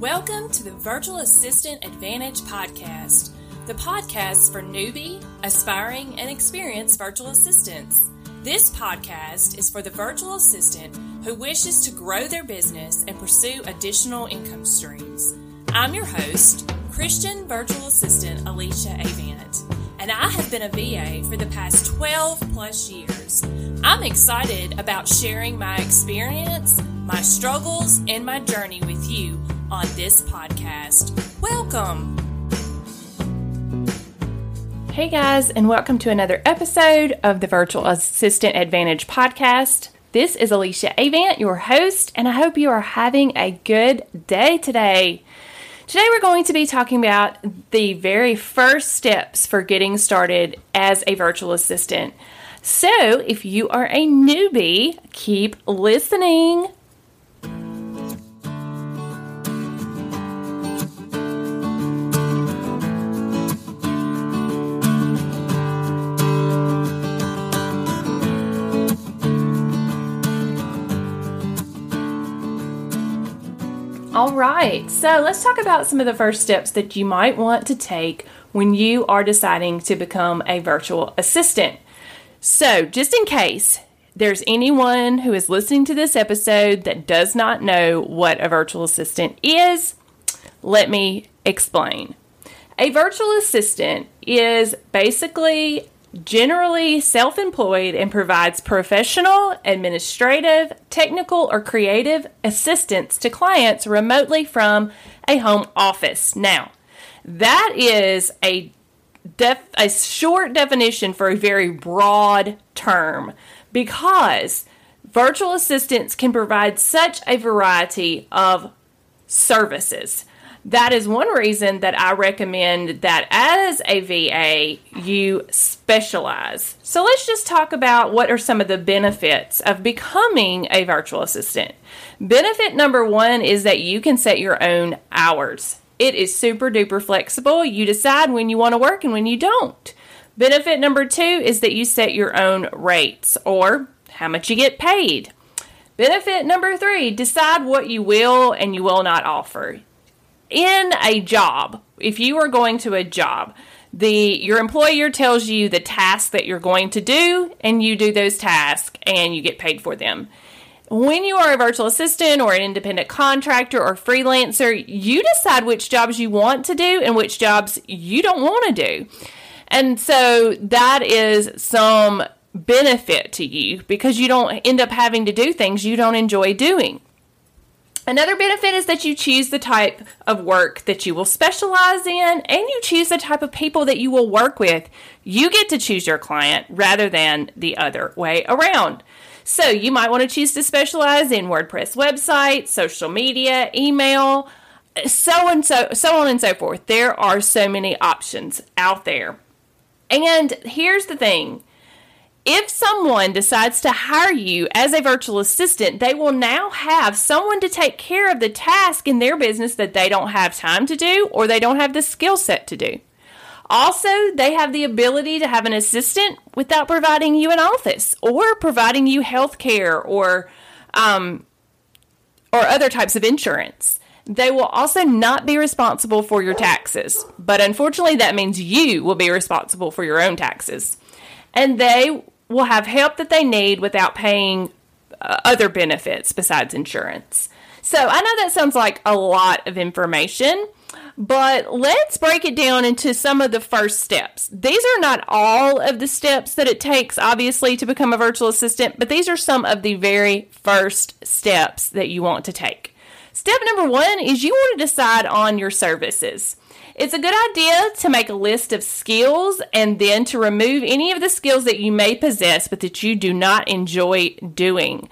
Welcome to the Virtual Assistant Advantage Podcast, the podcast for newbie, aspiring, and experienced virtual assistants. This podcast is for the virtual assistant who wishes to grow their business and pursue additional income streams. I'm your host, Christian virtual assistant Alyssa Avant, and I have been a VA for the past 12 plus years. I'm excited about sharing my experience, my struggles, and my journey with you on this podcast. Welcome. Hey guys, and welcome to another episode of the Virtual Assistant Advantage podcast. This is Alyssa Avant, your host, and I hope you are having a good day today. Today, we're going to be talking about the very first steps for getting started as a virtual assistant. So, if you are a newbie, keep listening. All right, so let's talk about some of the first steps that you might want to take when you are deciding to become a virtual assistant. So, just in case there's anyone who is listening to this episode that does not know what a virtual assistant is, let me explain. A virtual assistant is basically generally self employed and provides professional, administrative, technical, or creative assistance to clients remotely from a home office. Now, that is a def- a short definition for a very broad term because virtual assistants can provide such a variety of services that is one reason that I recommend that as a VA, you specialize. So let's just talk about what are some of the benefits of becoming a virtual assistant. Benefit number one is that you can set your own hours. It is super duper flexible. You decide when you want to work and when you don't. Benefit number two is that you set your own rates or how much you get paid. Benefit number three decide what you will and you will not offer in a job, if you are going to a job, the your employer tells you the tasks that you're going to do and you do those tasks and you get paid for them. When you are a virtual assistant or an independent contractor or freelancer, you decide which jobs you want to do and which jobs you don't want to do. And so that is some benefit to you because you don't end up having to do things you don't enjoy doing. Another benefit is that you choose the type of work that you will specialize in and you choose the type of people that you will work with. You get to choose your client rather than the other way around. So you might want to choose to specialize in WordPress websites, social media, email, so and so so on and so forth. There are so many options out there. And here's the thing if someone decides to hire you as a virtual assistant, they will now have someone to take care of the task in their business that they don't have time to do or they don't have the skill set to do. Also, they have the ability to have an assistant without providing you an office or providing you health care or, um, or other types of insurance. They will also not be responsible for your taxes, but unfortunately, that means you will be responsible for your own taxes. And they will have help that they need without paying uh, other benefits besides insurance. So I know that sounds like a lot of information, but let's break it down into some of the first steps. These are not all of the steps that it takes, obviously, to become a virtual assistant, but these are some of the very first steps that you want to take. Step number one is you want to decide on your services. It's a good idea to make a list of skills and then to remove any of the skills that you may possess but that you do not enjoy doing.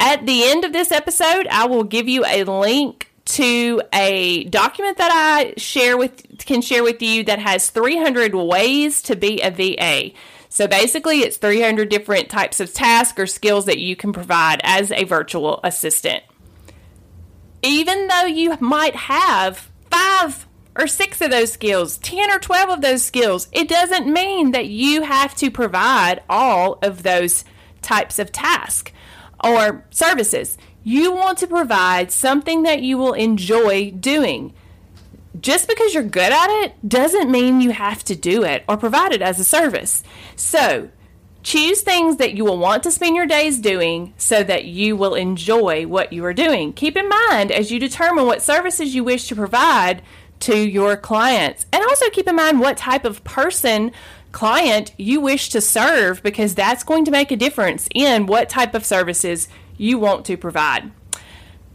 At the end of this episode, I will give you a link to a document that I share with can share with you that has 300 ways to be a VA. So basically, it's 300 different types of tasks or skills that you can provide as a virtual assistant. Even though you might have five or six of those skills, 10 or 12 of those skills, it doesn't mean that you have to provide all of those types of tasks or services. You want to provide something that you will enjoy doing. Just because you're good at it doesn't mean you have to do it or provide it as a service. So, choose things that you will want to spend your days doing so that you will enjoy what you are doing. Keep in mind as you determine what services you wish to provide to your clients. And also keep in mind what type of person client you wish to serve because that's going to make a difference in what type of services you want to provide.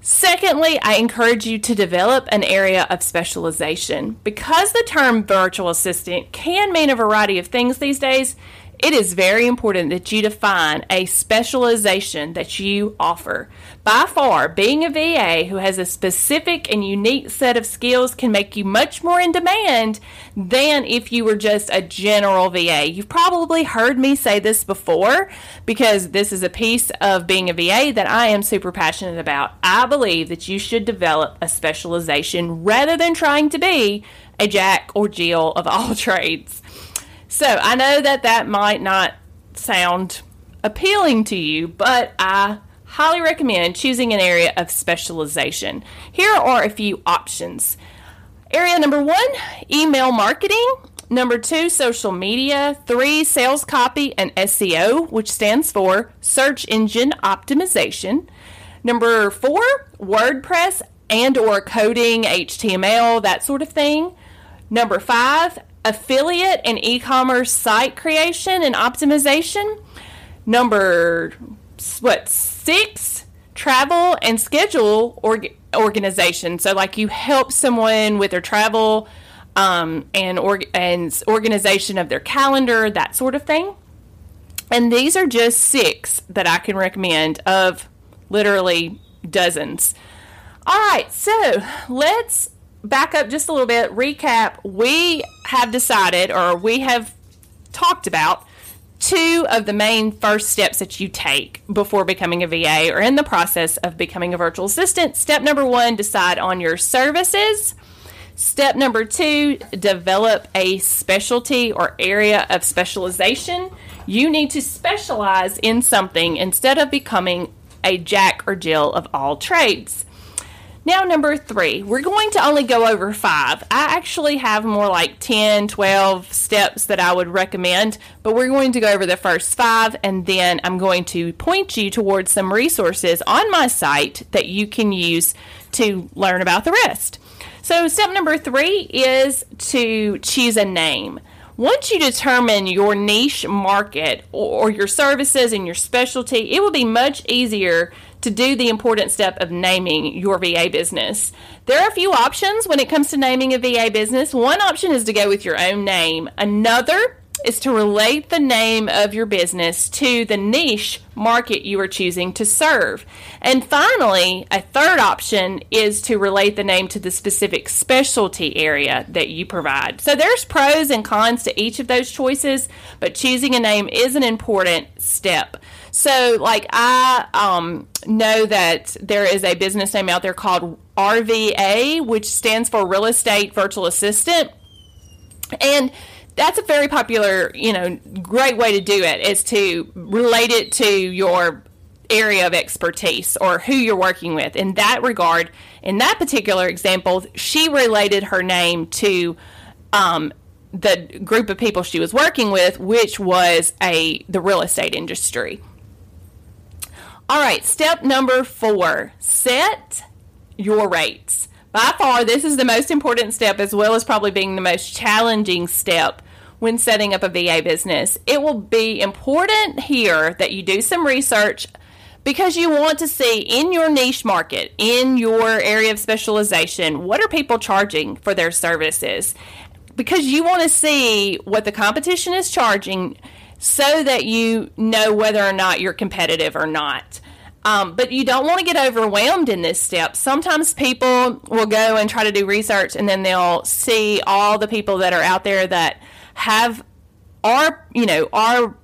Secondly, I encourage you to develop an area of specialization. Because the term virtual assistant can mean a variety of things these days, it is very important that you define a specialization that you offer. By far, being a VA who has a specific and unique set of skills can make you much more in demand than if you were just a general VA. You've probably heard me say this before because this is a piece of being a VA that I am super passionate about. I believe that you should develop a specialization rather than trying to be a jack or Jill of all trades. So I know that that might not sound appealing to you, but I highly recommend choosing an area of specialization. Here are a few options. Area number one email marketing. Number two, social media. Three, sales copy and SEO, which stands for search engine optimization. Number four, WordPress and or coding, HTML, that sort of thing. Number five, affiliate and e-commerce site creation and optimization. Number what six travel and schedule org- organization. So like you help someone with their travel um, and org- and organization of their calendar, that sort of thing. And these are just six that I can recommend of literally dozens. All right, so let's back up just a little bit, recap, we have decided or we have talked about two of the main first steps that you take before becoming a VA or in the process of becoming a virtual assistant. Step number one, decide on your services. Step number two, develop a specialty or area of specialization. You need to specialize in something instead of becoming a jack or Jill of all trades. Now, number three, we're going to only go over five. I actually have more like 10, 12 steps that I would recommend, but we're going to go over the first five and then I'm going to point you towards some resources on my site that you can use to learn about the rest. So, step number three is to choose a name. Once you determine your niche market or, your services and your specialty, it will be much easier to do the important step of naming your VA business. There are a few options when it comes to naming a VA business. One option is to go with your own name, another is to relate the name of your business to the niche market you are choosing to serve. And finally, a third option is to relate the name to the specific specialty area that you provide. So there's pros and cons to each of those choices, but choosing a name is an important step. So, like, I um, know that there is a business name out there called RVA, which stands for Real Estate Virtual Assistant. And that's a very popular, you know, great way to do it is to relate it to your area of expertise or who you're working with. In that regard, in that particular example, she related her name to um, the group of people she was working with, which was a the real estate industry. All right, step number four set your rates. By far, this is the most important step, as well as probably being the most challenging step when setting up a VA business. It will be important here that you do some research because you want to see in your niche market, in your area of specialization, what are people charging for their services? Because you want to see what the competition is charging so that you know whether or not you're competitive or not. Um, but you don't want to get overwhelmed in this step. Sometimes people will go and try to do research and then they'll see all the people that are out there that have are, you know, are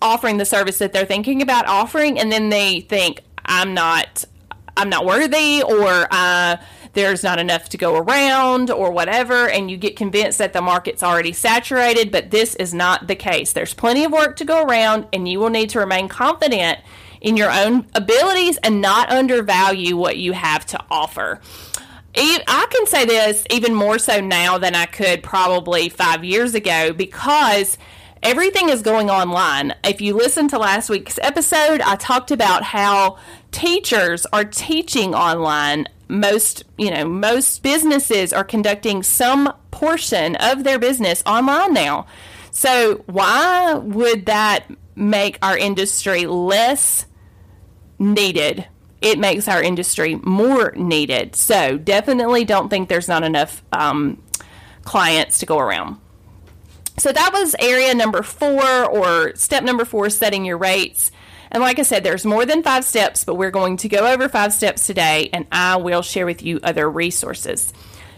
offering the service that they're thinking about offering and then they think I'm not I'm not worthy or uh, there's not enough to go around or whatever, and you get convinced that the market's already saturated, but this is not the case. There's plenty of work to go around, and you will need to remain confident in your own abilities and not undervalue what you have to offer. I can say this even more so now than I could probably five years ago because everything is going online. If you listen to last week's episode, I talked about how teachers are teaching online. Most, you know, most businesses are conducting some portion of their business online now. So, why would that make our industry less needed it makes our industry more needed. So definitely don't think there's not enough um, clients to go around. So that was area number four, or step number four, setting your rates. And like I said, there's more than five steps, but we're going to go over five steps today, and I will share with you other resources.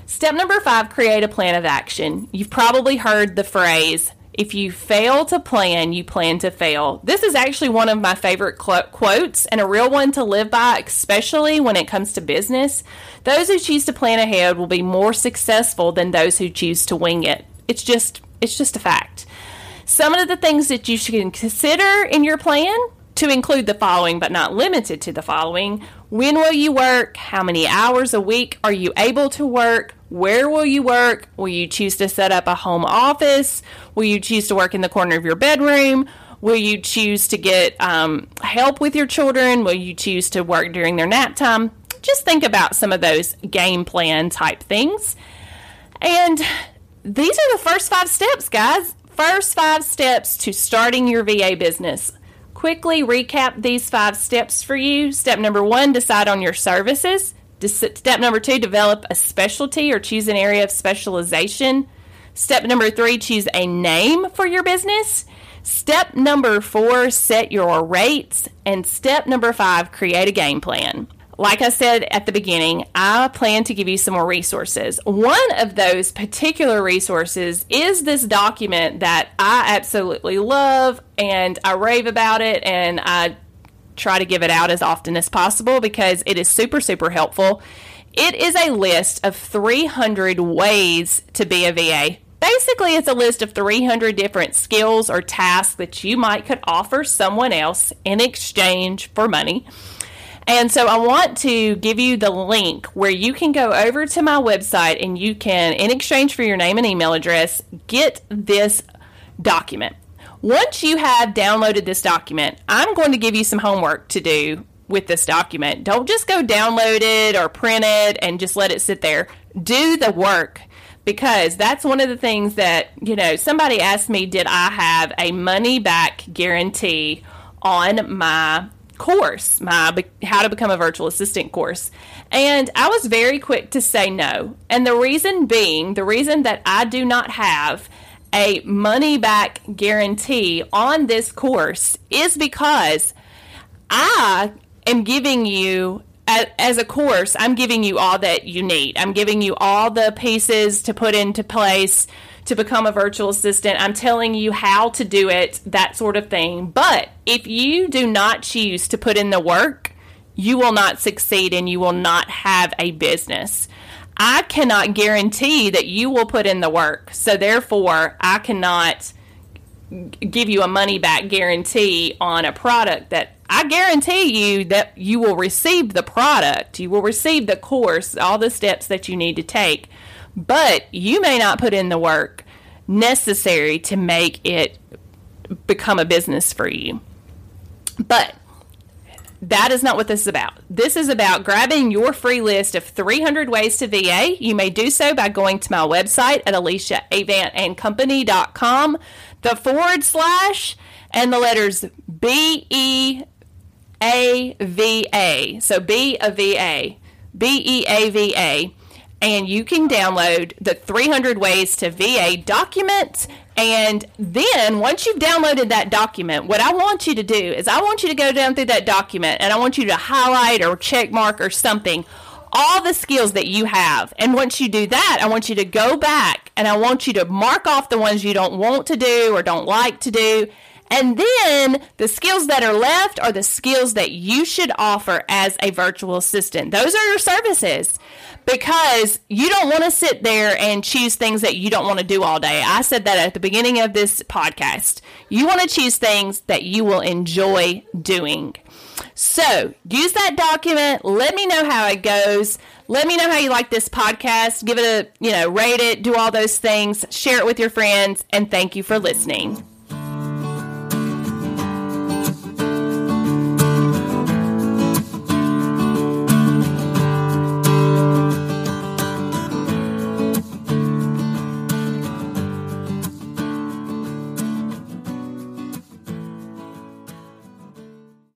Step number five create a plan of action. You've probably heard the phrase if you fail to plan, you plan to fail. This is actually one of my favorite quotes and a real one to live by, especially when it comes to business. Those who choose to plan ahead will be more successful than those who choose to wing it. It's just it's just a fact. Some of the things that you should consider in your plan to include the following, but not limited to the following. When will you work? How many hours a week are you able to work? Where will you work? Will you choose to set up a home office? Will you choose to work in the corner of your bedroom? Will you choose to get um, help with your children? Will you choose to work during their nap time? Just think about some of those game plan type things. And these are the first five steps, guys. First five steps to starting your VA business. Quickly recap these five steps for you. Step number one decide on your services. Step number two, develop a specialty or choose an area of specialization. Step number three, choose a name for your business. Step number four, set your rates. And step number five, create a game plan. Like I said at the beginning, I plan to give you some more resources. One of those particular resources is this document that I absolutely love and I rave about it and I try to give it out as often as possible because it is super, super helpful. It is a list of 300 ways to be a VA. Basically, it's a list of 300 different skills or tasks that you might could offer someone else in exchange for money. And so I want to give you the link where you can go over to my website and you can, in exchange for your name and email address, get this document. Once you have downloaded this document, I'm going to give you some homework to do with this document. Don't just go download it or print it and just let it sit there. Do the work because that's one of the things that, you know, somebody asked me, did I have a money back guarantee on my course, my How to Become a Virtual Assistant course? And I was very quick to say no. And the reason being, the reason that I do not have a money back guarantee on this course is because I am giving you as a course, I'm giving you all that you need. I'm giving you all the pieces to put into place to become a virtual assistant. I'm telling you how to do it, that sort of thing. But if you do not choose to put in the work, you will not succeed and you will not have a business. I cannot guarantee that you will put in the work. So therefore, I cannot give you a money back guarantee on a product that I guarantee you that you will receive the product, you will receive the course, all the steps that you need to take, but you may not put in the work necessary to make it become a business for you. But that is not what this is about. This is about grabbing your free list of 300 ways to VA. You may do so by going to my website at alyssaavantandcompany.com, the forward slash, and the letters B E A V A. So B a V A. B E A V A. And you can download the 300 Ways to VA document and then once you've downloaded that document, what I want you to do is I want you to go down through that document and I want you to highlight or check mark or something all the skills that you have. And once you do that, I want you to go back and I want you to mark off the ones you don't want to do or don't like to do. And then the skills that are left are the skills that you should offer as a virtual assistant. Those are your services because you don't want to sit there and choose things that you don't want to do all day. I said that at the beginning of this podcast. You want to choose things that you will enjoy doing. So use that document. Let me know how it goes. Let me know how you like this podcast. Give it a, you know, rate it, do all those things, share it with your friends, and thank you for listening.